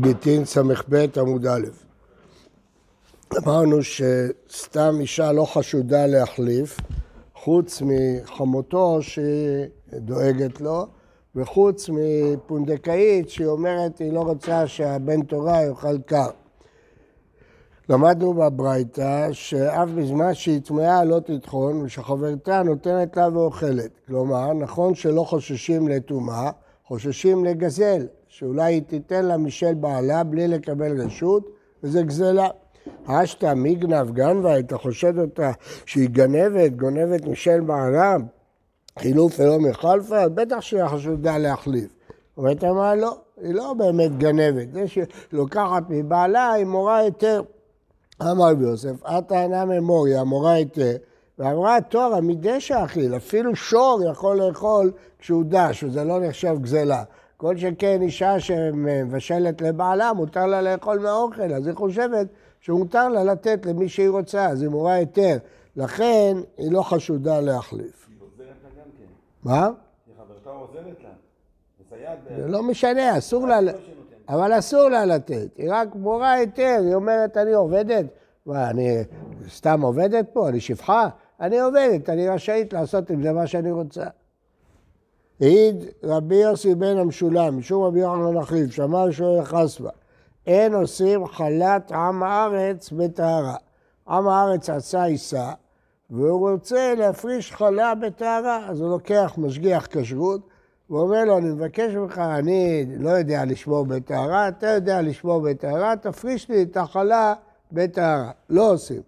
גיטין ס"ב עמוד א'. אמרנו שסתם אישה לא חשודה להחליף, חוץ מחמותו שדואגת לו, וחוץ מפונדקאית שהיא אומרת היא לא רוצה שהבן תורה יאכל קר. למדנו בברייתא שאף בזמן שהיא טמאה לא תטחון ושחברתה נותנת לה ואוכלת. כלומר, נכון שלא חוששים לטומאה, חוששים לגזל, שאולי היא תיתן לה משל בעלה בלי לקבל רשות, וזה גזלה. אשתא מיגנב גנבה, אתה חושד אותה שהיא גנבת, גונבת משל בעלה, חילוף ולא מחלפה, אז בטח שהיא חשודה להחליף. אומרת אמרה לא, היא לא באמת גנבת, זה שהיא לוקחת מבעלה היא מורה היתר. אמר רבי יוסף, עתה אינה ממוריה, מורה היתר, ואמרה תורה מדשא אכיל, אפילו שור יכול לאכול כשהוא דש, וזה לא נחשב גזלה. כל שכן אישה שמבשלת לבעלה, מותר לה לאכול מהאוכל, אז היא חושבת שמותר לה לתת למי שהיא רוצה, אז היא מורה היתר. לכן היא לא חשודה להחליף. היא עוזרת לה גם כן. מה? היא חברתה עוזרת לה. זה לא משנה, אסור לה, לא שנותן. אבל אסור לה לתת. היא רק מורה היתר, היא אומרת, אני עובדת. מה, אני סתם עובדת פה? אני שפחה? אני עובדת, אני רשאית לעשות עם זה מה שאני רוצה. העיד רבי יוסי בן המשולם, משום רבי יוחנן אחיו, שמע שואל חסבה, אין עושים חלת עם הארץ בטהרה. עם הארץ עשה עיסה, והוא רוצה להפריש חלה בטהרה, אז הוא לוקח משגיח כשרות, ואומר לו, אני מבקש ממך, אני לא יודע לשמור בטהרה, אתה יודע לשמור בטהרה, תפריש לי את החלה בטהרה. לא עושים,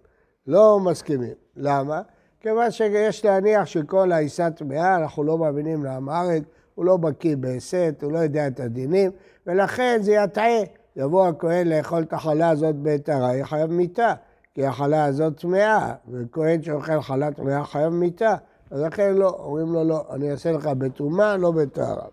לא מסכימים. למה? כיוון שיש להניח שכל העיסה טמאה, אנחנו לא מאמינים הארץ, הוא לא בקיא בהסת, הוא לא יודע את הדינים, ולכן זה יטעה. יבוא הכהן לאכול את החלה הזאת בטהרה, יהיה חייב מיתה, כי החלה הזאת טמאה, וכהן שאוכל חלה טמאה חייב מיתה. אז לכן לא, אומרים לו לא, אני אעשה לך בטומאה, לא בטהרה.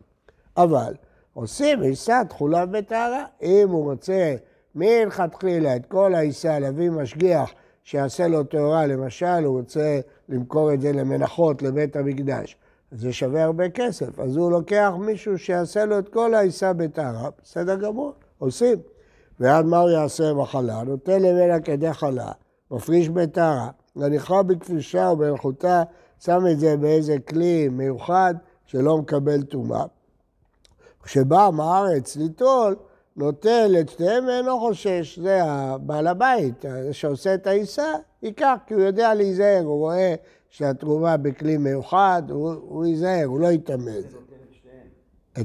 אבל עושים עיסה תכולה בטהרה, אם הוא רוצה מלכתחילה את כל העיסה להביא משגיח שיעשה לו טהרה, למשל הוא רוצה למכור את זה למנחות לבית המקדש, זה שווה הרבה כסף, אז הוא לוקח מישהו שיעשה לו את כל העיסה בטהרה, בסדר גמור, עושים. ועד מה הוא יעשה עם החלה? נותן ממנה כדי חלה, מפריש בטהרה, מניחה בכבישה או באלחוטה, שם את זה באיזה כלי מיוחד שלא מקבל טומאה. כשבא מהארץ ליטול, נוטל את שניהם ואינו חושש. זה הבעל הבית, שעושה את העיסה, ייקח, כי הוא יודע להיזהר, הוא רואה שהתרומה בכלי מיוחד, הוא, הוא ייזהר, הוא לא יטמא את זה.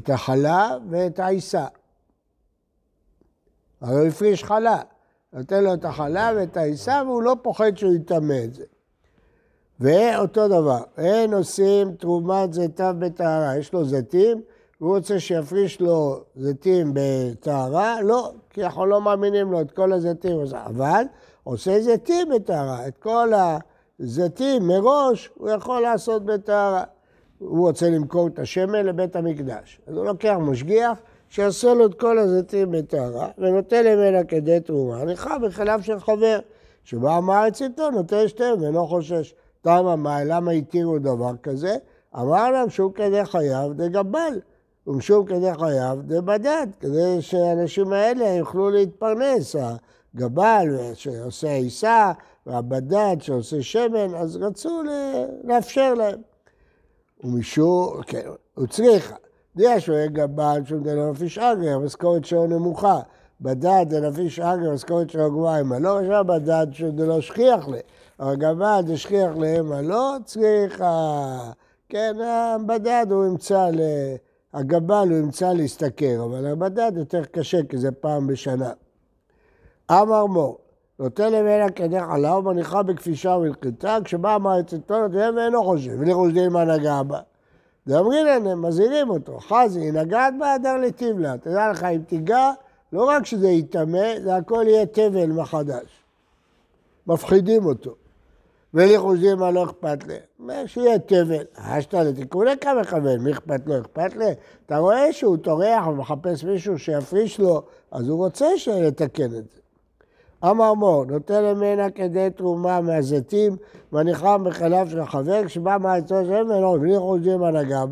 החלה ואת העיסה. הרי הוא הפריש חלה. נותן לו את החלה ואת העיסה, והוא לא פוחד שהוא יטמא את זה. ואותו דבר, אין עושים תרומת זיתיו בטהרה. יש לו זיתים, והוא רוצה שיפריש לו זיתים בטהרה, לא, כי אנחנו לא מאמינים לו את כל הזיתים. אבל עושה זיתים בטהרה, את כל הזיתים מראש הוא יכול לעשות בטהרה. הוא רוצה למכור את השמן לבית המקדש. אז הוא לוקח משגיח שיעשה לו את כל הזיתים בטהרה, ונותן ממנה כדי תרומה, נלכה בחלב של חבר, שבא מארץ איתו, נותן שתיהם ואינו חושש. תמה מה, למה התירו דבר כזה? אמר להם שהוא כדי חייו דגבל, ומשום כדי חייו דבדד, כדי שהאנשים האלה יוכלו להתפרנס. הגבל שעושה עיסה, והבדד שעושה שמן, אז רצו לאפשר להם. ומשום, כן, הוא צריכה. דיע שהוא יהיה גבל שהוא דלא נפיש אגרי, המשכורת שלו נמוכה. בדד דנפיש אגרי, המשכורת שלו גבוהה, אם לא, יש בדד שדלא שכיח לה. אבל גבל דשכיח להם לא צריכה. כן, הבדד הוא ימצא, ל... הגבל הוא ימצא להשתכר, אבל הבדד יותר קשה כי זה פעם בשנה. אמר מור, נותן ממנה כדי חלה ומניחה בכפישה ובלחיתה, כשבא מועצת טונות ואינו חושב, ולחושדים מה נגע בה. להם, הם מזהירים אותו, חזי, היא נגעת בה, הדר לטיב לה. תדע לך, אם תיגע, לא רק שזה ייטמא, זה הכל יהיה תבל מחדש. מפחידים אותו. ולי חושבים מה לא אכפת להם. שיהיה תבל. אשתא לתיקוני כמה מכוון, מי אכפת לו? אכפת להם? אתה רואה שהוא טורח ומחפש מישהו שיפריש לו, אז הוא רוצה לתקן את זה. אמר מור, נותן ממנה כדי תרומה מהזיתים, מניחם בחלב של החבר, כשבא מעצו של ואינו, בלי חושבים מה נגע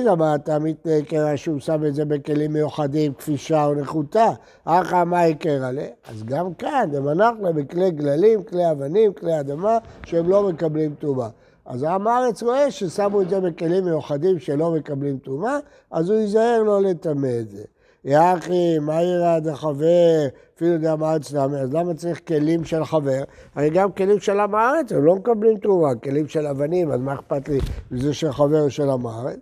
אמר אתה מתנהג קרע שהוא שם את זה בכלים מיוחדים, כפישה או נחותה? אחא מה יקר עליה? אז גם כאן, דמנחלה בכלי גללים, כלי אבנים, כלי אדמה, שהם לא מקבלים טומאה. אז העם הארץ רואה ששמו את זה בכלים מיוחדים שלא מקבלים טומאה, אז הוא ייזהר לא לטמא את זה. יחי, מה ירד החבר, אפילו דם הארץ למה, אז למה צריך כלים של חבר? הרי גם כלים של עם הארץ, הם לא מקבלים תרומה, כלים של אבנים, אז מה אכפת לי מזה של חבר של עם הארץ?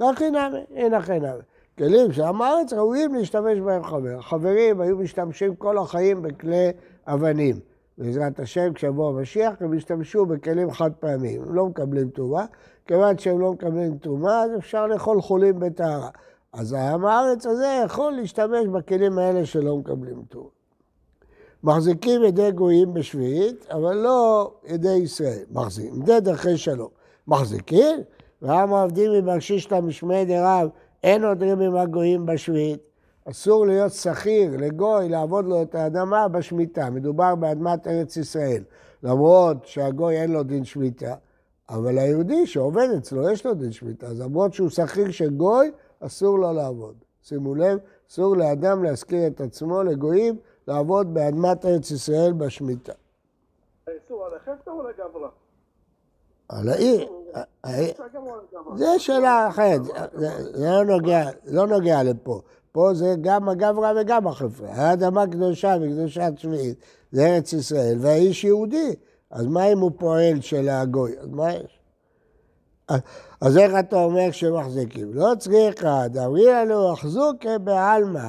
הכי נמי, אין הכי נמי. כלים של עם הארץ ראויים להשתמש בהם חבר. החברים היו משתמשים כל החיים בכלי אבנים. בעזרת השם, כשיבוא המשיח, הם ישתמשו בכלים חד פעמיים. הם לא מקבלים טומאה, כיוון שהם לא מקבלים טומאה, אז אפשר לאכול חולים בטהרה. אז העם הארץ הזה יכול להשתמש בכלים האלה שלא מקבלים טומאה. מחזיקים ידי גויים בשביעית, אבל לא ידי ישראל. מחזיקים, ידי דרכי שלום. מחזיקים, ועם העובדים ממרשיש למשמי דרב, אין עודרים עם הגויים בשביעית. אסור להיות שכיר לגוי, לעבוד לו את האדמה בשמיטה. מדובר באדמת ארץ ישראל. למרות שהגוי אין לו דין שמיטה, אבל היהודי שעובד אצלו, יש לו דין שמיטה. אז למרות שהוא שכיר של גוי, אסור לו לעבוד. שימו לב, אסור לאדם להזכיר את עצמו לגויים לעבוד באדמת ארץ ישראל בשמיטה. האיסור על החפצה או? על העיר, העיר- זה שאלה אחרת, זה זה לא נוגע, לא נוגע לפה. פה זה גם הגברה וגם החפרה. האדמה קדושה וקדושת שביעית, זה ארץ ישראל, והאיש יהודי. אז מה אם הוא פועל של הגוי? אז מה יש? אז איך אתה אומר שמחזיקים? לא צריכה, דברי לנו אחזוקה בעלמא.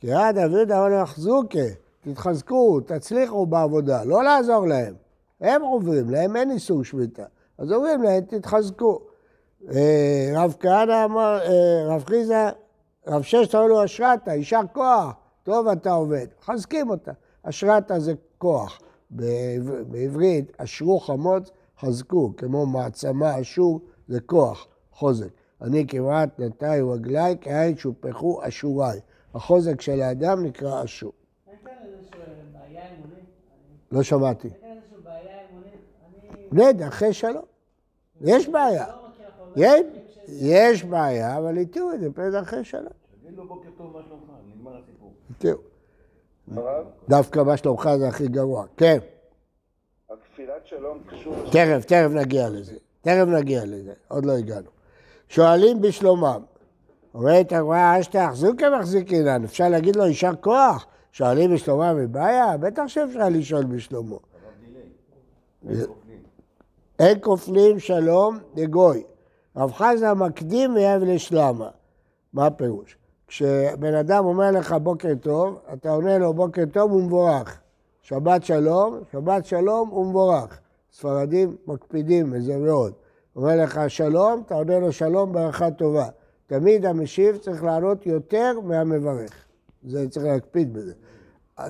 כי עד אבי דברי אחזוקה, תתחזקו, תצליחו בעבודה, לא לעזור להם. הם עוברים, להם אין איסור שביתה. אז אומרים להם, תתחזקו. אה, רב כהנא אמר, אה, רב חיזה, רב ששת אמר לו אשרתה, יישר כוח, טוב אתה עובד, מחזקים אותה. אשרתה זה כוח. בעבר- בעברית, אשרו חמוץ, חזקו, כמו מעצמה אשור, זה כוח, חוזק. אני כמעט נטי רגלי, כעין שופכו אשוריי. החוזק של האדם נקרא אשור. לא שמעתי. אין כאן איזושהי בעיה אמונית? דרכי שלום. יש בעיה. לא יש, בעיה, אבל איתו את זה פני דרכי שלום. תגיד לו בוקר טוב, מה שלומך? נגמר הסיפור. הרב, דווקא מה שלומך זה הכי גרוע. כן, התפילת שלום קשור... תכף, תכף נגיע לזה. תכף נגיע לזה, עוד לא הגענו. שואלים בשלומם, אומרת הגמרא, אשתח זוקה מחזיקינן, אפשר להגיד לו יישר כוח? שואלים בשלומם מבעיה? בטח שאפשר לשאול בשלומו. הרב דילי. איך כופלים? אין כופלים שלום לגוי. רב חזה מקדים ויב לשלמה. מה הפירוש? כשבן אדם אומר לך בוקר טוב, אתה עונה לו בוקר טוב ומבורך. שבת שלום, שבת שלום ומבורך. ספרדים מקפידים בזה מאוד. אומר לך שלום, אתה עונה לו שלום ברכה טובה. תמיד המשיב צריך לענות יותר מהמברך. זה צריך להקפיד בזה.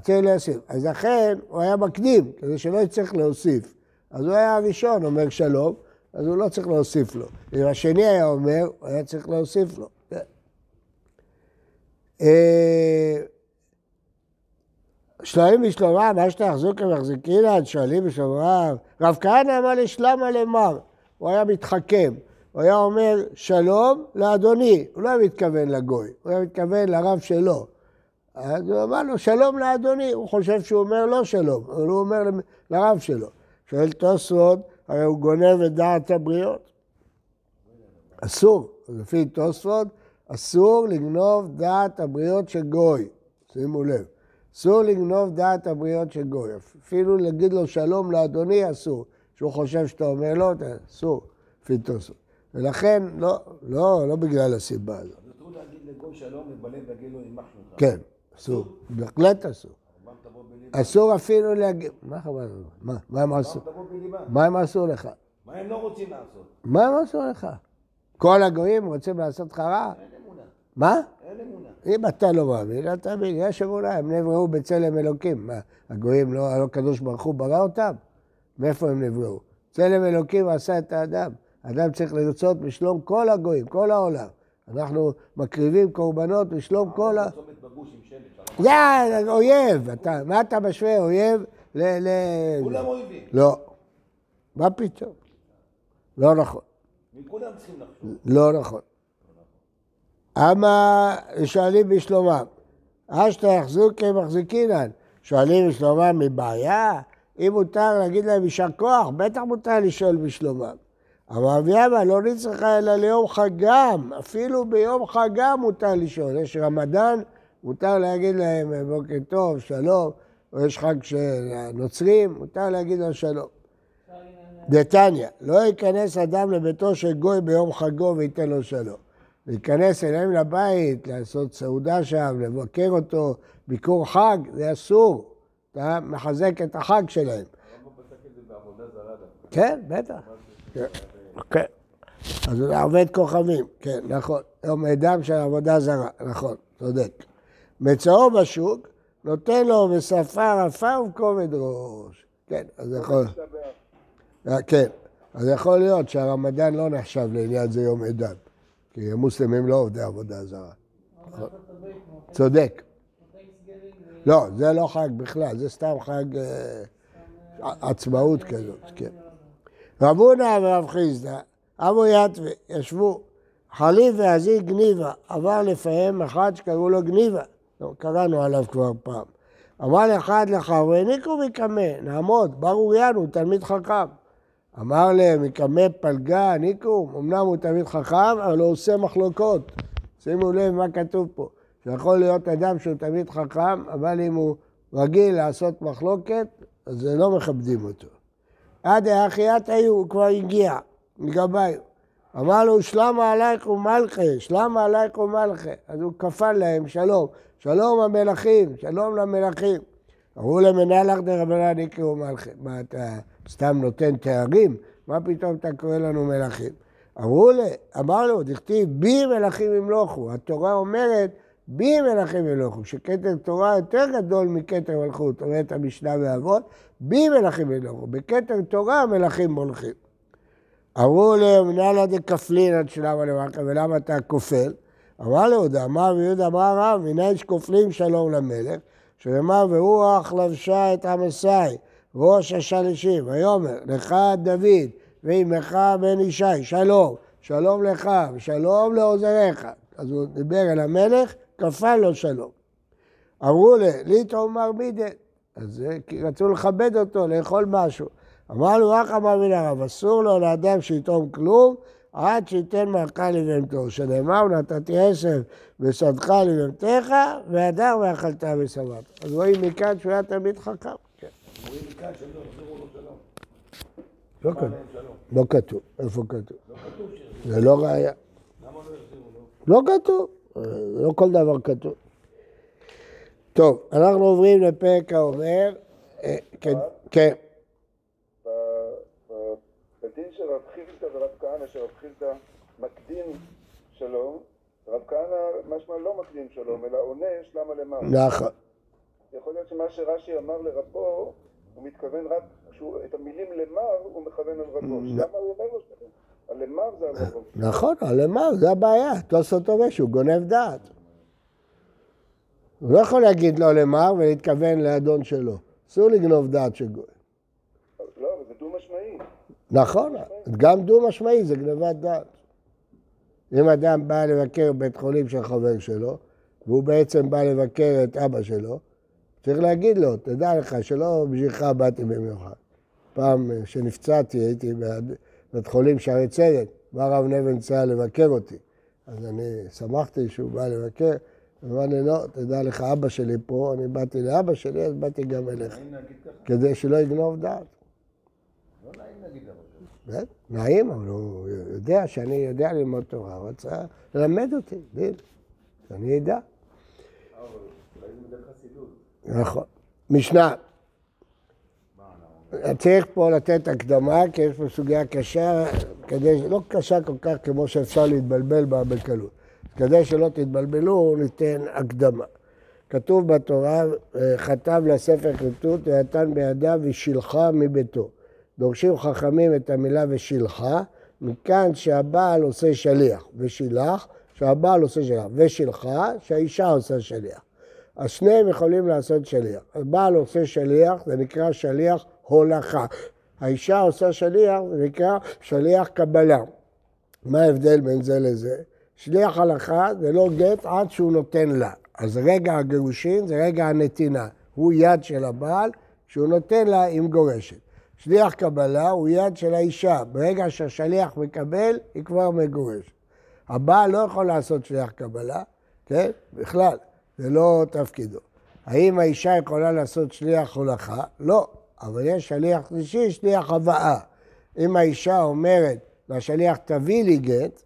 צריך להוסיף. אז לכן הוא היה מקדים, כדי שלא יצטרך להוסיף. אז הוא היה הראשון אומר שלום, אז הוא לא צריך להוסיף לו. אם השני היה אומר, הוא היה צריך להוסיף לו. אה, שלמים בשלומם, מה שתחזוק מחזיקינן, שואלים בשלומם. רב כהנא אמר לשלמה למר, הוא היה מתחכם. הוא היה אומר שלום לאדוני, הוא לא היה מתכוון לגוי, הוא היה מתכוון לרב שלו. אז הוא אמר לו, שלום לאדוני, הוא חושב שהוא אומר לא שלום, אבל הוא אומר לרב שלו. שואל תוספות, הרי הוא גונב את דעת הבריות. אסור, לפי תוספות, אסור לגנוב דעת הבריות של גוי, שימו לב. אסור לגנוב דעת הבריות של גוי, אפילו להגיד לו שלום לאדוני אסור, שהוא חושב שאתה אומר לו, אסור, לפי תוספות. ולכן, לא, לא, לא בגלל הסיבה הזאת. אז אסור להגיד לגוי שלום, לבלב להגיד לו יימח שמך. כן, אסור, בהחלט אסור. אסור אפילו להגיד, מה חבל? מה, מה הם עשו? מה הם עשו לך? מה הם לא רוצים לעשות? מה הם עשו לך? כל הגויים רוצים לעשות לך רע? אין אמונה. מה? אין אמונה. אם אתה לא מאמין, אל תאמין, יש אמונה, הם נבראו בצלם אלוקים. מה, הגויים, לא, לא הקדוש ברוך הוא ברא אותם? מאיפה הם נבראו? צלם אלוקים עשה את האדם. האדם צריך לרצות בשלום כל הגויים, כל העולם. אנחנו מקריבים קורבנות בשלום כל ה... צומת בגוש עם שלט. זה אויב, אתה, מה אתה משווה אויב ל... ל... כולם אויבים. לא. מה פתאום? לא נכון. מכולם צריכים לחשוב. לא נכון. אמה שואלים בשלומם, אשתא יחזוקי מחזיקינן, שואלים בשלומם מבעיה? אם מותר להגיד להם יישר כוח, בטח מותר לשאול בשלומם. אבל רבי אבא לא נצטרכה אלא ליום חגם, אפילו ביום חגם מותר לשאול. יש רמדאן, מותר להגיד להם בוקר טוב, שלום, או יש חג של הנוצרים, מותר להגיד להם שלום. דתניא, לא ייכנס אדם לביתו של גוי ביום חגו וייתן לו שלום. להיכנס אליהם לבית, לעשות סעודה שם, לבקר אותו, ביקור חג, זה אסור. אתה מחזק את החג שלהם. כן, בטח. כן. אז זה עובד כוכבים, כן, נכון. יום אדם של עבודה זרה, נכון, צודק. מצאו בשוק, נותן לו בשפה רפה וכובד ראש. כן, אז יכול... אה, כן, אז יכול להיות שהרמדאן לא נחשב לעניין זה יום עדן, כי המוסלמים לא עובדי עבודה זרה. צודק. לא, זה לא חג בכלל, זה סתם חג אה, עצמאות כזאת, כן. רב הונא ורב חיסדא, אבו יתווה, ישבו, חליף ועזיק גניבה, עבר לפעמים אחד שקראו לו גניבה, לא, קראנו עליו כבר פעם. אמר לאחד לחברו, העניקו מקמא, נעמוד, בר אוריין הוא תלמיד חכם. אמר להם, מקמא פלגה, העניקו, אמנם הוא תלמיד חכם, אבל הוא עושה מחלוקות. שימו לב מה כתוב פה. שיכול להיות אדם שהוא תלמיד חכם, אבל אם הוא רגיל לעשות מחלוקת, אז לא מכבדים אותו. עד האחיית היו, הוא כבר הגיע, מגביו. אמר לו, שלמה עלייך ומלכה, שלמה עלייך ומלכה. אז הוא כפל להם, שלום. שלום המלכים, שלום למלכים. אמרו למנהלך דרבנן יקראו מלכה. מה, אתה סתם נותן תארים? מה פתאום אתה קורא לנו מלכים? אמרו לי, אמר לו, תכתיב בי מלכים ימלוכו. התורה אומרת, בי מלכים ימלוכו, שכתר תורה יותר גדול מכתר מלכות, אומרת המשנה באבות, בי מלכים ימלוכו, בכתר תורה מלכים מולכים. אמרו למנהלה דקפלין עד שלמה למלכה, ולמה אתה כופל? אמר ליהודה, אמר ויהודה אמר רב, מנין שכופלים שלום למלך, שנאמר ורוח לבשה את עמסי, ראש השלישים, ויאמר לך דוד ועמך בן ישי, שלום, שלום לך ושלום לעוזריך. אז הוא דיבר אל המלך, כפה לו שלום. אמרו לי, לי תאמר מידן. אז רצו לכבד אותו, לאכול משהו. אמר לו, רק אמר מן הרב, אסור לו לאדם שיתום כלום עד שייתן מלכה לבהמתו, שנאמר, נתתי עשב ושדך לבהמתך, והדר ואכלת ושבעת. אז רואים מכאן שהוא היה תלמיד חכם. כן. אומרים מכאן שהם לא החזירו לו שלום. לא כתוב. שלום. לא כתוב. איפה כתוב? לא כתוב ש... זה לא ראייה. למה לא לו? לא כתוב. לא כל דבר כתוב. טוב, אנחנו עוברים לפרק האומר. אה, כן, כן. בדין של רב חילתא ורב כהנא, שרב חילתא מקדים שלום, רב כהנא משמע לא מקדים שלום, אלא עונש למה למר. נכון. יכול להיות שמה שרש"י אמר לרבו, הוא מתכוון רק, שהוא, את המילים למר הוא מכוון על רבו. לא. למה הוא אומר לו שלום? הלמר זה על רבו. נכון, למה? זה הבעיה. תוספות אומר שהוא גונב דעת. הוא לא יכול להגיד לו למר ולהתכוון לאדון שלו. אסור לגנוב דעת של גוי. לא, אבל זה דו-משמעי. נכון, גם דו-משמעי זה גנבת דעת. אם אדם בא לבקר בבית חולים של חבר שלו, והוא בעצם בא לבקר את אבא שלו, צריך להגיד לו, תדע לך שלא בשבילך באתי במיוחד. פעם אה, שנפצעתי הייתי בבית חולים שערי צדק, בא הרב נבנצל לבקר אותי. אז אני שמחתי שהוא בא לבקר, אמר לי, לא, תדע לך, אבא שלי פה, אני באתי לאבא שלי, אז באתי גם אליך? כדי שלא יגנוב דעת. לא נעים להגיד אבל. כן, נעים, אבל הוא יודע שאני יודע ללמוד תורה, הוא רצה ללמד אותי, דין, שאני אדע. אה. נכון. משנה. צריך פה לתת הקדמה, כי יש פה סוגיה קשה, כדי, לא קשה כל כך כמו שאפשר להתבלבל בה בקלות. כדי שלא תתבלבלו, ניתן הקדמה. כתוב בתורה, אה, חטב לספר כריתות ונתן בידיו ושילחה מביתו. דורשים חכמים את המילה ושילחה, מכאן שהבעל עושה שליח, ושילח, שהבעל עושה שליח, ושילחה, שהאישה עושה שליח. אז שניהם יכולים לעשות שליח. הבעל עושה שליח, זה נקרא שליח הולכה. האישה עושה שליח, זה נקרא שליח קבלה. מה ההבדל בין זה לזה? שליח הלכה זה לא גט עד שהוא נותן לה. אז רגע הגירושין זה רגע הנתינה. הוא יד של הבעל, כשהוא נותן לה היא מגורשת. שליח קבלה הוא יד של האישה. ברגע שהשליח מקבל, היא כבר מגורשת. הבעל לא יכול לעשות שליח קבלה, כן? בכלל, זה לא תפקידו. האם האישה יכולה לעשות שליח הולכה? לא, אבל יש שליח שלישי, שליח הבאה. אם האישה אומרת לשליח תביא לי גט,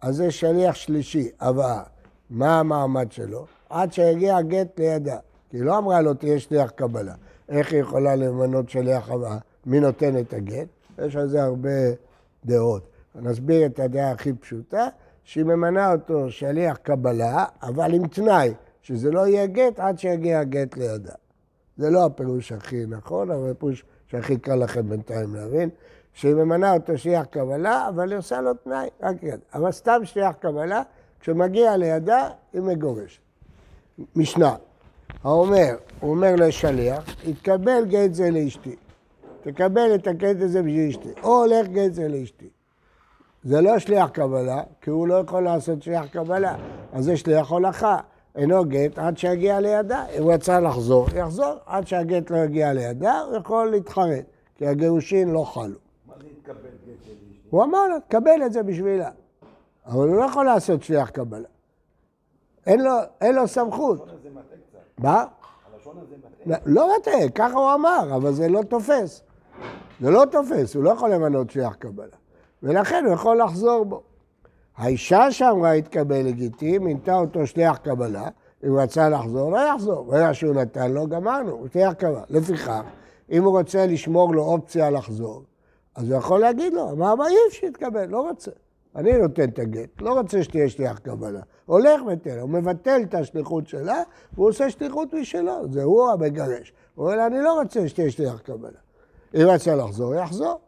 אז זה שליח שלישי, הבאה. מה המעמד שלו? עד שיגיע הגט לידה. כי היא לא אמרה לו תהיה שליח קבלה. איך היא יכולה למנות שליח הבאה? מי נותן את הגט? יש על זה הרבה דעות. נסביר את הדעה הכי פשוטה, שהיא ממנה אותו שליח קבלה, אבל עם תנאי, שזה לא יהיה גט עד שיגיע הגט לידה. זה לא הפירוש הכי נכון, אבל הפירוש שהכי קל לכם בינתיים להבין, שהיא ממנה אותו שליח קבלה, אבל היא עושה לו תנאי, רק יד. אבל סתם שליח קבלה, כשמגיע לידה, היא מגורשת. משנה, האומר, הוא אומר לשליח, התקבל גט זה לאשתי. תקבל את הגט הזה בשביל אשתי. או הולך זה לאשתי. זה לא שליח קבלה, כי הוא לא יכול לעשות שליח קבלה. אז זה שליח הולכה. אינו גט עד שיגיע לידה. אם הוא רצה לחזור, יחזור. עד שהגט לא יגיע לידה, הוא יכול להתחרט. כי הגירושין לא חלו. מה זה התקבל גט של אשתי? הוא אמר לו, תקבל את זה בשבילה. אבל הוא לא יכול לעשות שליח קבלה. אין לו, אין לו סמכות. הלשון הזה מטעה קצת. מה? הלשון הזה מטעה. לא מטעה, ככה הוא אמר, אבל זה לא תופס. זה לא תופס, הוא לא יכול למנות שליח קבלה. ולכן הוא יכול לחזור בו. האישה שאמרה התקבל לגיטי, מינתה אותו שליח קבלה, אם הוא רצה לחזור, לא יחזור. ברגע שהוא נתן לו, גמרנו, הוא שליח קבלה. לפיכך, אם הוא רוצה לשמור לו אופציה לחזור, אז הוא יכול להגיד לו, מה מעיף שיתקבל, לא רוצה. אני נותן את הגט, לא רוצה שתהיה שליח קבלה. הולך ותן, הוא מבטל את השליחות שלה, והוא עושה שליחות משלו, זה הוא המגרש. הוא אומר אני לא רוצה שתהיה שליח קבלה. אם רצה לחזור, יחזור.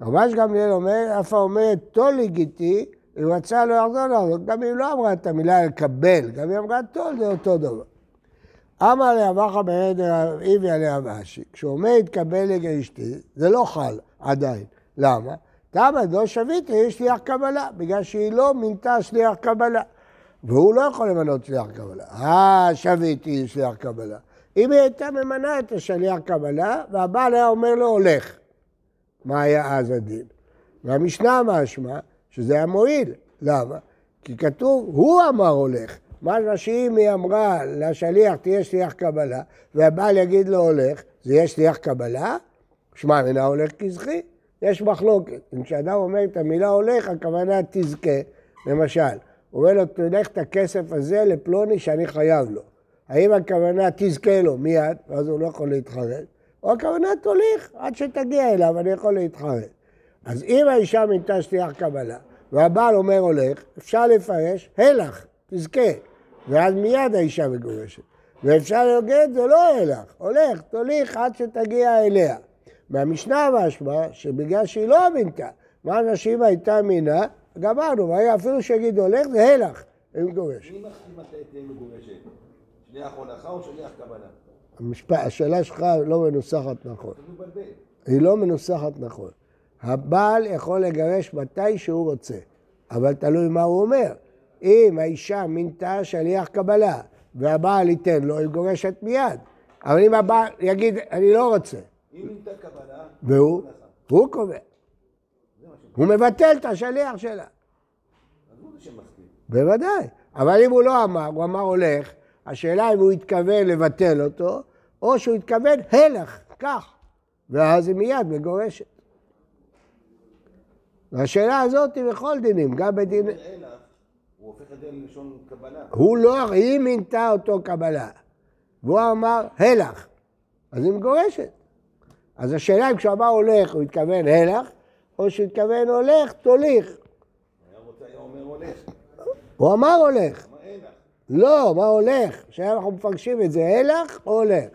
רבש גמליאל אומר, אף אומרת תול לגיטי, אם רצה לא יחזור, לא יחזור. גם אם לא אמרה את המילה לקבל, גם אם אמרה תול, זה אותו דבר. אמר לאבך בעדר איבי עליה ואשי. כשהוא אומר התקבל לאשתי, זה לא חל עדיין. למה? תמה לא שביתי, יש שליח קבלה, בגלל שהיא לא מינתה שליח קבלה. והוא לא יכול למנות שליח קבלה. אה, שביתי שליח קבלה. אם היא הייתה ממנה את השליח קבלה, והבעל היה אומר לו הולך. מה היה אז הדין? והמשנה משמע שזה היה מועיל. למה? כי כתוב, הוא אמר הולך. משמע שאם היא אמרה לשליח תהיה שליח קבלה, והבעל יגיד לו הולך, זה יהיה שליח קבלה? שמע מינה הולך כזכי. יש מחלוקת. אם כשאדם אומר את המילה הולך, הכוונה תזכה. למשל, הוא אומר לו, תלך את הכסף הזה לפלוני שאני חייב לו. האם הכוונה תזכה לו מיד, ואז הוא לא יכול להתחרט, או הכוונה תוליך עד שתגיע אליו, אני יכול להתחרט. אז אם האישה מינתה שליח קבלה, והבעל אומר הולך, אפשר לפרש, הלך, תזכה. ואז מיד האישה מגורשת. ואפשר להגיד, זה לא הלך, הולך, תוליך עד שתגיע אליה. מהמשנה משמע שבגלל שהיא לא מינתה, מה שאם הייתה מינה, גמרנו, אפילו שיגיד הולך, זה הלך, היא מגורשת. מתי תהיה מגורשת? שליח הולכה או שליח קבלה? המשפט, השאלה שלך לא מנוסחת נכון. היא לא מנוסחת נכון. הבעל יכול לגרש מתי שהוא רוצה, אבל תלוי מה הוא אומר. אם האישה מינתה שליח קבלה והבעל ייתן לו, היא גורשת מיד. אבל אם הבעל יגיד, אני לא רוצה, אם מינתה קבלה, והוא. הוא קובע. הוא מבטל את השליח שלה. בוודאי. אבל אם הוא לא אמר, הוא אמר הולך, השאלה אם הוא התכוון לבטל אותו, או שהוא התכוון הלך, כך. ואז היא מיד מגורשת. והשאלה הזאת היא בכל דינים, גם בדין... הוא הופך את זה ללשון קבלה. הוא לא, היא מינתה אותו קבלה. והוא אמר הלך, אז היא מגורשת. אז השאלה אם כשהוא אמר הולך, הוא התכוון הלך, או שהוא התכוון הולך, תוליך. הוא אמר הולך. לא, מה הולך? שאנחנו מפרשים את זה, הלך או הולך?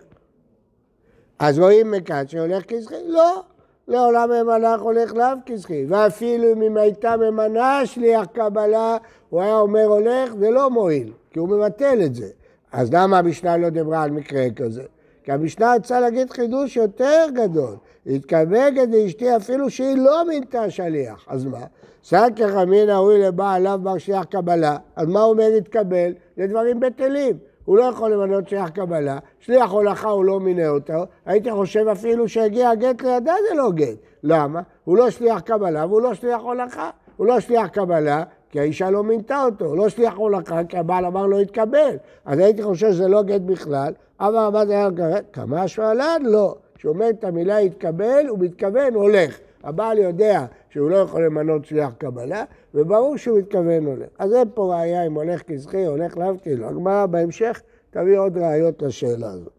אז רואים מכאן שהולך כזכי? לא. לעולם המלאך הולך לאו כזכי. ואפילו אם הייתה ממנה שליח קבלה, הוא היה אומר הולך, זה לא מועיל, כי הוא מבטל את זה. אז למה המשנה לא דיברה על מקרה כזה? כי המשנה רצה להגיד חידוש יותר גדול. התכווגת לאשתי אפילו שהיא לא מינתה שליח. אז מה? סקר אמינא ראוי לבעליו בר שליח קבלה. אז מה הוא אומר להתקבל? זה דברים בטלים. הוא לא יכול למנות שליח קבלה, שליח הולכה הוא לא מינה אותו, הייתי חושב אפילו שהגיע הגט לידה זה לא גט. למה? הוא לא שליח קבלה והוא לא שליח הולכה. הוא לא שליח קבלה כי האישה לא מינתה אותו, לא שליח הולכה כי הבעל אמר לא יתקבל. אז הייתי חושב שזה לא גט בכלל, אבל זה היה? כמה השואלן? לא. כשאומר את המילה יתקבל, הוא מתכוון הולך. הבעל יודע שהוא לא יכול למנות שליח קבלה, וברור שהוא מתכוון הולך. אז אין פה ראייה אם הולך כזכי, הולך לאו כאילו. הגמרא בהמשך תביא עוד ראיות לשאלה הזאת.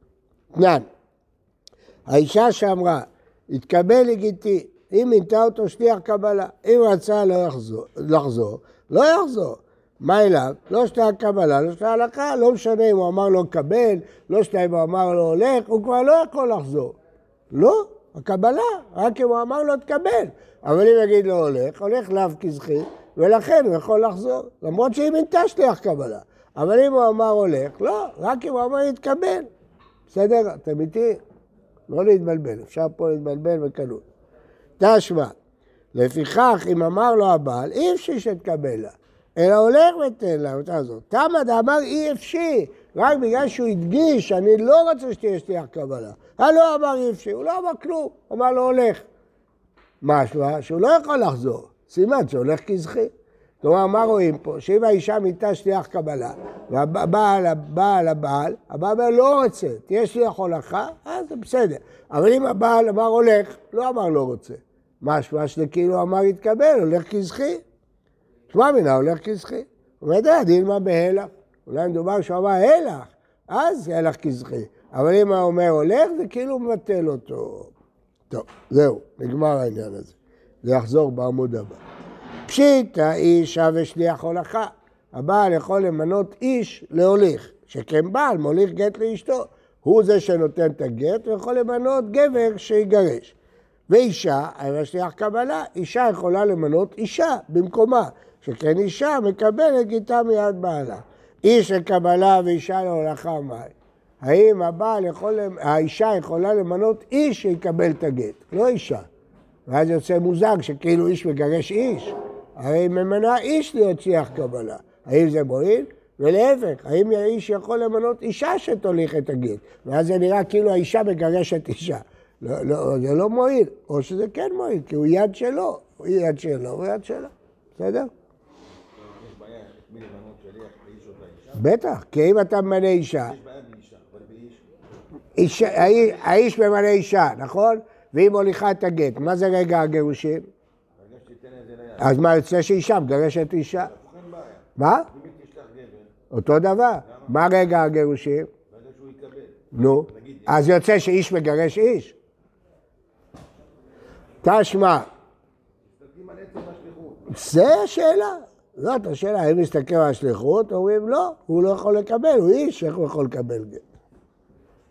תנן, האישה שאמרה, התקבל לגיטי, אם מינתה אותו שליח קבלה, אם רצה לא יחזור, לחזור, לא יחזור. מה אליו? לא שתי הקבלה, לא שתי ההלכה, לא משנה אם הוא אמר לו קבל, לא שתי אם הוא אמר לו הולך, הוא כבר לא יכול לחזור. לא, הקבלה, רק אם הוא אמר לו תקבל. אבל אם יגיד לו הולך, הולך לאו כזכי, ולכן הוא יכול לחזור, למרות שהיא מינתה שליח קבלה. אבל אם הוא אמר הולך, לא, רק אם הוא אמר יתקבל. בסדר? אתם איתי? לא להתבלבל, אפשר פה להתבלבל בקלות. תשמע, לפיכך, אם אמר לו הבעל, אי אפשר שתקבל לה, אלא הולך ותן לה, אותה הזאת. תמה דאמר אי אפשי, רק בגלל שהוא הדגיש, אני לא רוצה שתהיה שליח קבלה. הלא אמר אי אפשי, הוא לא אמר כלום, הוא אמר לו הולך. משמע שהוא לא יכול לחזור, סימן שהולך כזכי. כלומר, מה רואים פה? שאם האישה מינתה שליח קבלה, והבעל בא לבעל, הבעל אומר לא רוצה, תהיה שליח הולכה, אז זה בסדר. אבל אם הבעל אמר הולך, לא אמר לא רוצה. משמע שזה כאילו אמר יתקבל, הולך כזכי. שמע מינה הולך כזכי. די, דילמה בהלך. אולי מדובר שהוא אמר הלך, אז הלך כזכי. אבל אם הוא אומר הולך, זה כאילו מבטל אותו. טוב, זהו, נגמר העניין הזה. זה יחזור בעמוד הבא. פשיטא אישה ושליח הולכה. הבעל יכול למנות איש להוליך, שכן בעל מוליך גט לאשתו. הוא זה שנותן את הגט, ויכול למנות גבר שיגרש. ואישה, היה שליח קבלה, אישה יכולה למנות אישה במקומה, שכן אישה מקבלת גיטה מיד בעלה. איש לקבלה ואישה להולכה מים. האם הבעל יכול, האישה יכולה למנות איש שיקבל את הגט, לא אישה. ואז יוצא מוזג שכאילו איש מגרש איש. הרי היא ממנה איש להיות שליח קבלה. האם זה מועיל? ולהפך, האם האיש יכול למנות אישה שתוליך את הגט? ואז זה נראה כאילו האישה מגרשת אישה. לא, לא, זה לא מועיל, או שזה כן מועיל, כי הוא יד שלו, הוא יד שלו, הוא יד שלו, בסדר? בטח, כי אם אתה ממנה אישה, יש בעיה באישה, אבל באיש. האיש ממנה אישה, נכון? והיא מוליכה את הגט, מה זה רגע הגירושים? אז מה יוצא שאישה מגרשת אישה? מה? אותו דבר. מה רגע הגירושים? נו, אז יוצא שאיש מגרש איש. תשמע. זה השאלה. זאת השאלה, האם מסתכל על השליחות, אומרים לא, הוא לא יכול לקבל, הוא איש, איך הוא יכול לקבל גט?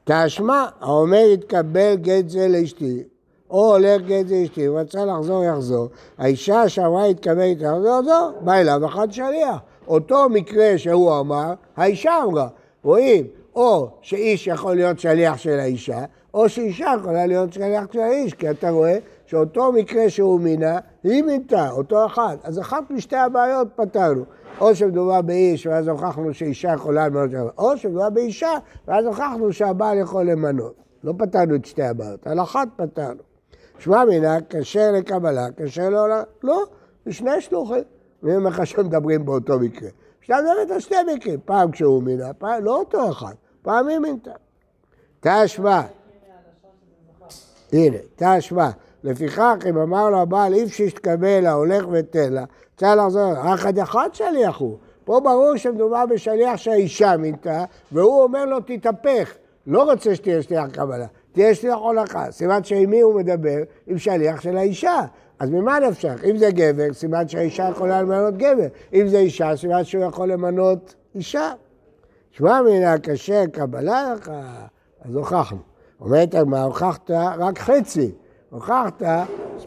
תשמע, האומר יתקבל גט זה לאשתי, או הולך גט זה לאשתי, הוא רצה לחזור, יחזור. האישה שאמרה יתקבל, יתקבל, יחזור, בא אליו אחד שליח. אותו מקרה שהוא אמר, האישה אמרה. רואים, או שאיש יכול להיות שליח של האישה, או שאישה יכולה להיות שליח של האיש, כי אתה רואה שאותו מקרה שהוא מינה, היא מינתה, אותו אחד. אז אחת משתי הבעיות פתרנו. או שמדובר באיש, ואז הוכחנו שאישה יכולה למנות, או שמדובר באישה, ואז הוכחנו שהבעל יכול למנות. לא פתרנו את שתי הבעיות, על אחת פתרנו. שמע מינה, כשר לקבלה, כשר לעולם, לא, זה שני שלוחים. אומר לך שמדברים באותו מקרה? שאתה מדברת על שני מקרים, פעם כשהוא מינה, פעם, לא אותו אחד, פעם היא מינתה. תשמע, הנה, תשמע, לפיכך אם אמר לו הבעל אי אפשר שתקבל ההולך ותן לה, צריך לחזור, רק אחד שליח הוא. פה ברור שמדובר בשליח שהאישה מינתה, והוא אומר לו תתהפך, לא רוצה שתהיה שליח קבלה, תהיה שליח הולכה. סימן שעם מי הוא מדבר? עם שליח של האישה. אז ממה נפשך? אם זה גבר, סימן שהאישה יכולה למנות גבר. אם זה אישה, סימן שהוא יכול למנות אישה. שמע מן הכשר קבלה לך, אז הוכחנו. אומרת הגמרא, הוכחת רק חצי. הוכחת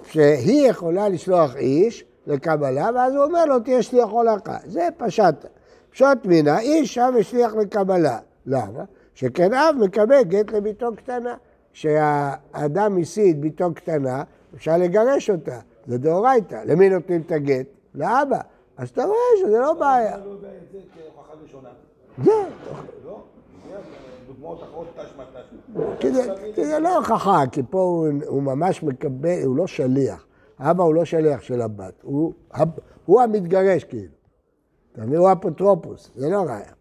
שהיא יכולה לשלוח איש לקבלה, ואז הוא אומר לו, תהיה שליח הולכה. זה פשט. פשוט מינה, איש שם ושליח לקבלה. למה? שכן אב מקבל גט לביתו קטנה. כשהאדם הסית ביתו קטנה, אפשר לגרש אותה, זה דאורייתא. למי נותנים את הגט? לאבא. אז אתה רואה שזה לא בעיה. לא זה כהוכחה ראשונה. זה, לא? דוגמאות אחרות תשמע תשמע. כי זה- לא הוכחה, כי פה הוא, ממש מקבל, הוא לא שליח. האבא הוא לא שליח של הבת, הוא, המתגרש כאילו. הוא אפוטרופוס, זה לא ראיה.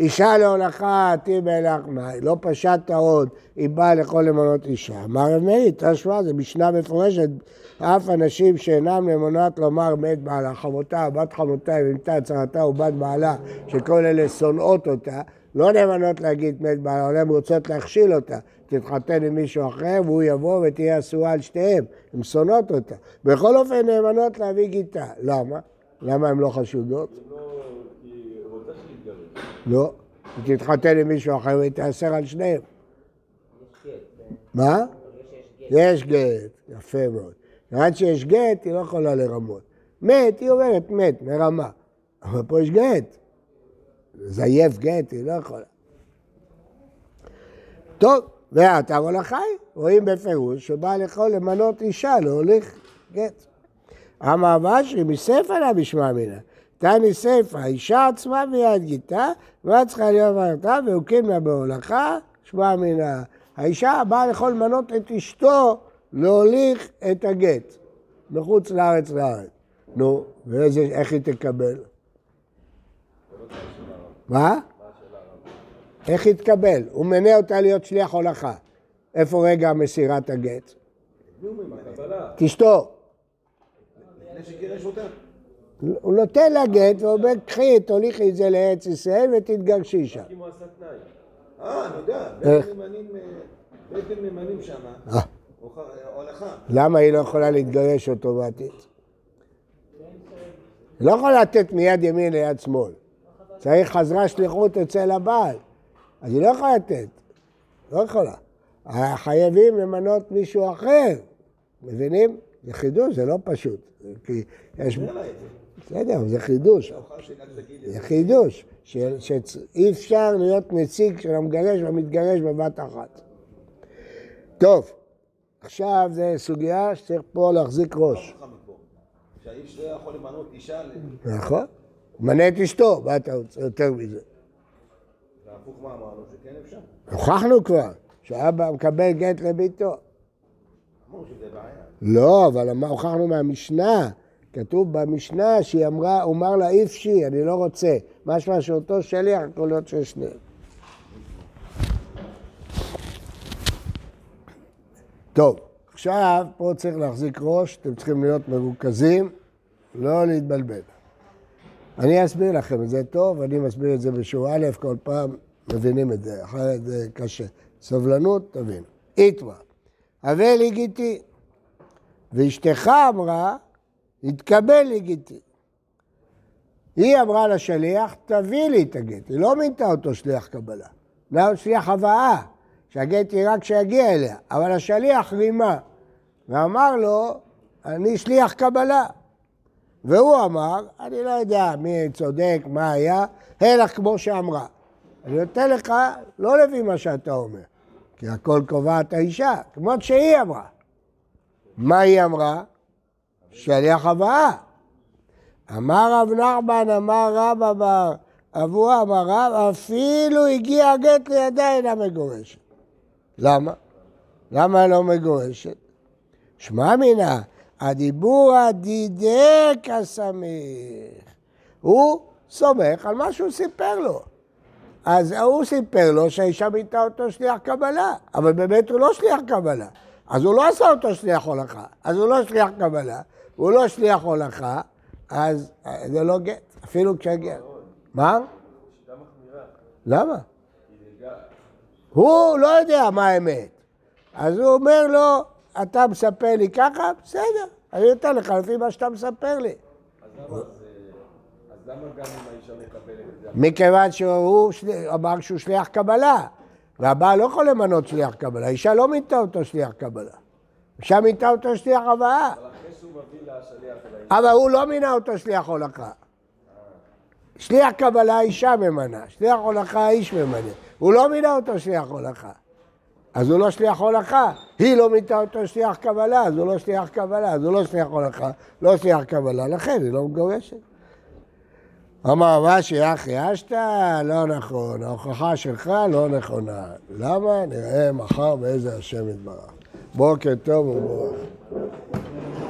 אישה להולכה, תיבא לך מאי, לא פשטת עוד, היא באה לכל למנות אישה. אמר רב מאיר, תשמע, זה משנה מפורשת, אף אנשים שאינם נאמנות לומר מת בעלה, חמותה, בת חמותה, ומתה צרתה ובת בעלה, שכל אלה שונאות אותה, לא נאמנות להגיד מת בעלה, אלא הן רוצות להכשיל אותה. תתחתן עם מישהו אחר והוא יבוא ותהיה אסורה על שתיהם, הן שונאות אותה. בכל אופן נאמנות להביא גיטה. למה? למה הן לא חשודות? לא. היא תתחתן עם מישהו אחר והיא תיאסר על שניהם. מה? יש גט, יפה מאוד. עד שיש גט, היא לא יכולה לרמות. מת, היא אומרת מת, מרמה. אבל פה יש גט. לזייף גט, היא לא יכולה. טוב, והאתר הולכי, רואים בפירוש שבעל יכול למנות אישה להוליך גט. אמר אשרי מסייפא לה בשמע מינה. תני סייפא, האישה עצמה ביד גיתה, ואת צריכה להיות מרתה, והוקים לה בהולכה, שמע מינה. האישה הבאה יכול למנות את אשתו להוליך את הגט, מחוץ לארץ לארץ. נו, ואיך היא תקבל? מה? איך היא תקבל? הוא מנה אותה להיות שליח הולכה. איפה רגע מסירת הגט? תשתו. לפני שגירש אותה. הוא נותן לה גט ואומר, קחי, תוליכי את זה לארץ ישראל ותתגרשי שם. אה, אני יודע. איך? בית ממנים, אה, בית ממנים שם. אה. הולכה. למה היא לא יכולה להתגרש אוטומטית? לא יכולה לתת מיד ימין ליד שמאל. צריך חזרה שליחות אצל הבעל. אז היא לא יכולה לתת. לא יכולה. חייבים למנות מישהו אחר. מבינים? זה חידוש, זה לא פשוט. כי יש... בסדר, זה חידוש. זה חידוש, שאי אפשר להיות נציג של המגרש והמתגרש בבת אחת. טוב, עכשיו זו סוגיה שצריך פה להחזיק ראש. שהאיש לא יכול למנות אישה, נכון? מנה את אשתו, מה אתה רוצה יותר מזה? והפוך מה אמרנו? שכן אפשר. הוכחנו כבר, שאבא מקבל גט לביתו. אמרנו שזה בעיה. לא, אבל הוכחנו מהמשנה. כתוב במשנה שהיא אמרה, הוא אמר לה איפשי, אני לא רוצה. משמע שאותו שליח יכול להיות של שניהם. טוב, עכשיו פה צריך להחזיק ראש, אתם צריכים להיות מרוכזים, לא להתבלבל. אני אסביר לכם את זה טוב, אני מסביר את זה בשיעור א', כל פעם מבינים את זה, אחרת זה קשה. סבלנות, תבינו. איתמה, לי גיטי. ואשתך אמרה, התקבל לי. היא אמרה לשליח, תביא לי את הגט. היא לא מינתה אותו שליח קבלה. למה שליח הבאה? שהגט היא רק כשיגיע אליה. אבל השליח רימה, ואמר לו, אני שליח קבלה. והוא אמר, אני לא יודע מי צודק, מה היה, אלא כמו שאמרה. אני נותן לך לא לפי מה שאתה אומר, כי הכל קובעת האישה, כמות שהיא אמרה. מה היא אמרה? שליח הבאה. אמר רב נחמן, אמר רב אמר, אבוה אמר רב, אפילו הגיע הגט לידה אינה מגורשת. למה? למה לא מגורשת? שמע מינה, הדיבור הדידק הסמיך. הוא סומך על מה שהוא סיפר לו. אז הוא סיפר לו שהאישה מינתה אותו שליח קבלה, אבל באמת הוא לא שליח קבלה. אז הוא לא עשה אותו שליח הולכה, אז הוא לא שליח קבלה, הוא לא שליח הולכה, אז אה, זה לא גט, אפילו כשהגיע. מה? למה? הוא לא יודע מה האמת. אז הוא אומר לו, אתה מספר לי ככה? בסדר, אני נותן לך לפי מה שאתה מספר לי. אז למה גם אם האישה מקבלת את זה? מכיוון שהוא אמר שהוא שליח קבלה, והבעל לא יכול למנות שליח קבלה, האישה לא מינתה אותו שליח קבלה. האישה מינתה אותו שליח הבאה, אבל אבל הוא לא מינה אותו שליח הולכה. שליח קבלה האישה ממנה, שליח הולכה האיש ממנה. הוא לא מינה אותו שליח הולכה. אז הוא לא שליח הולכה. היא לא מינתה אותו שליח קבלה, אז הוא לא שליח קבלה, אז הוא לא שליח הולכה, לא שליח קבלה, לכן היא לא מגורשת. אמר רש"י, אחי אשתא, לא נכון, ההוכחה שלך לא נכונה. למה? נראה מחר באיזה השם יתברך. בוקר טוב ומבורך.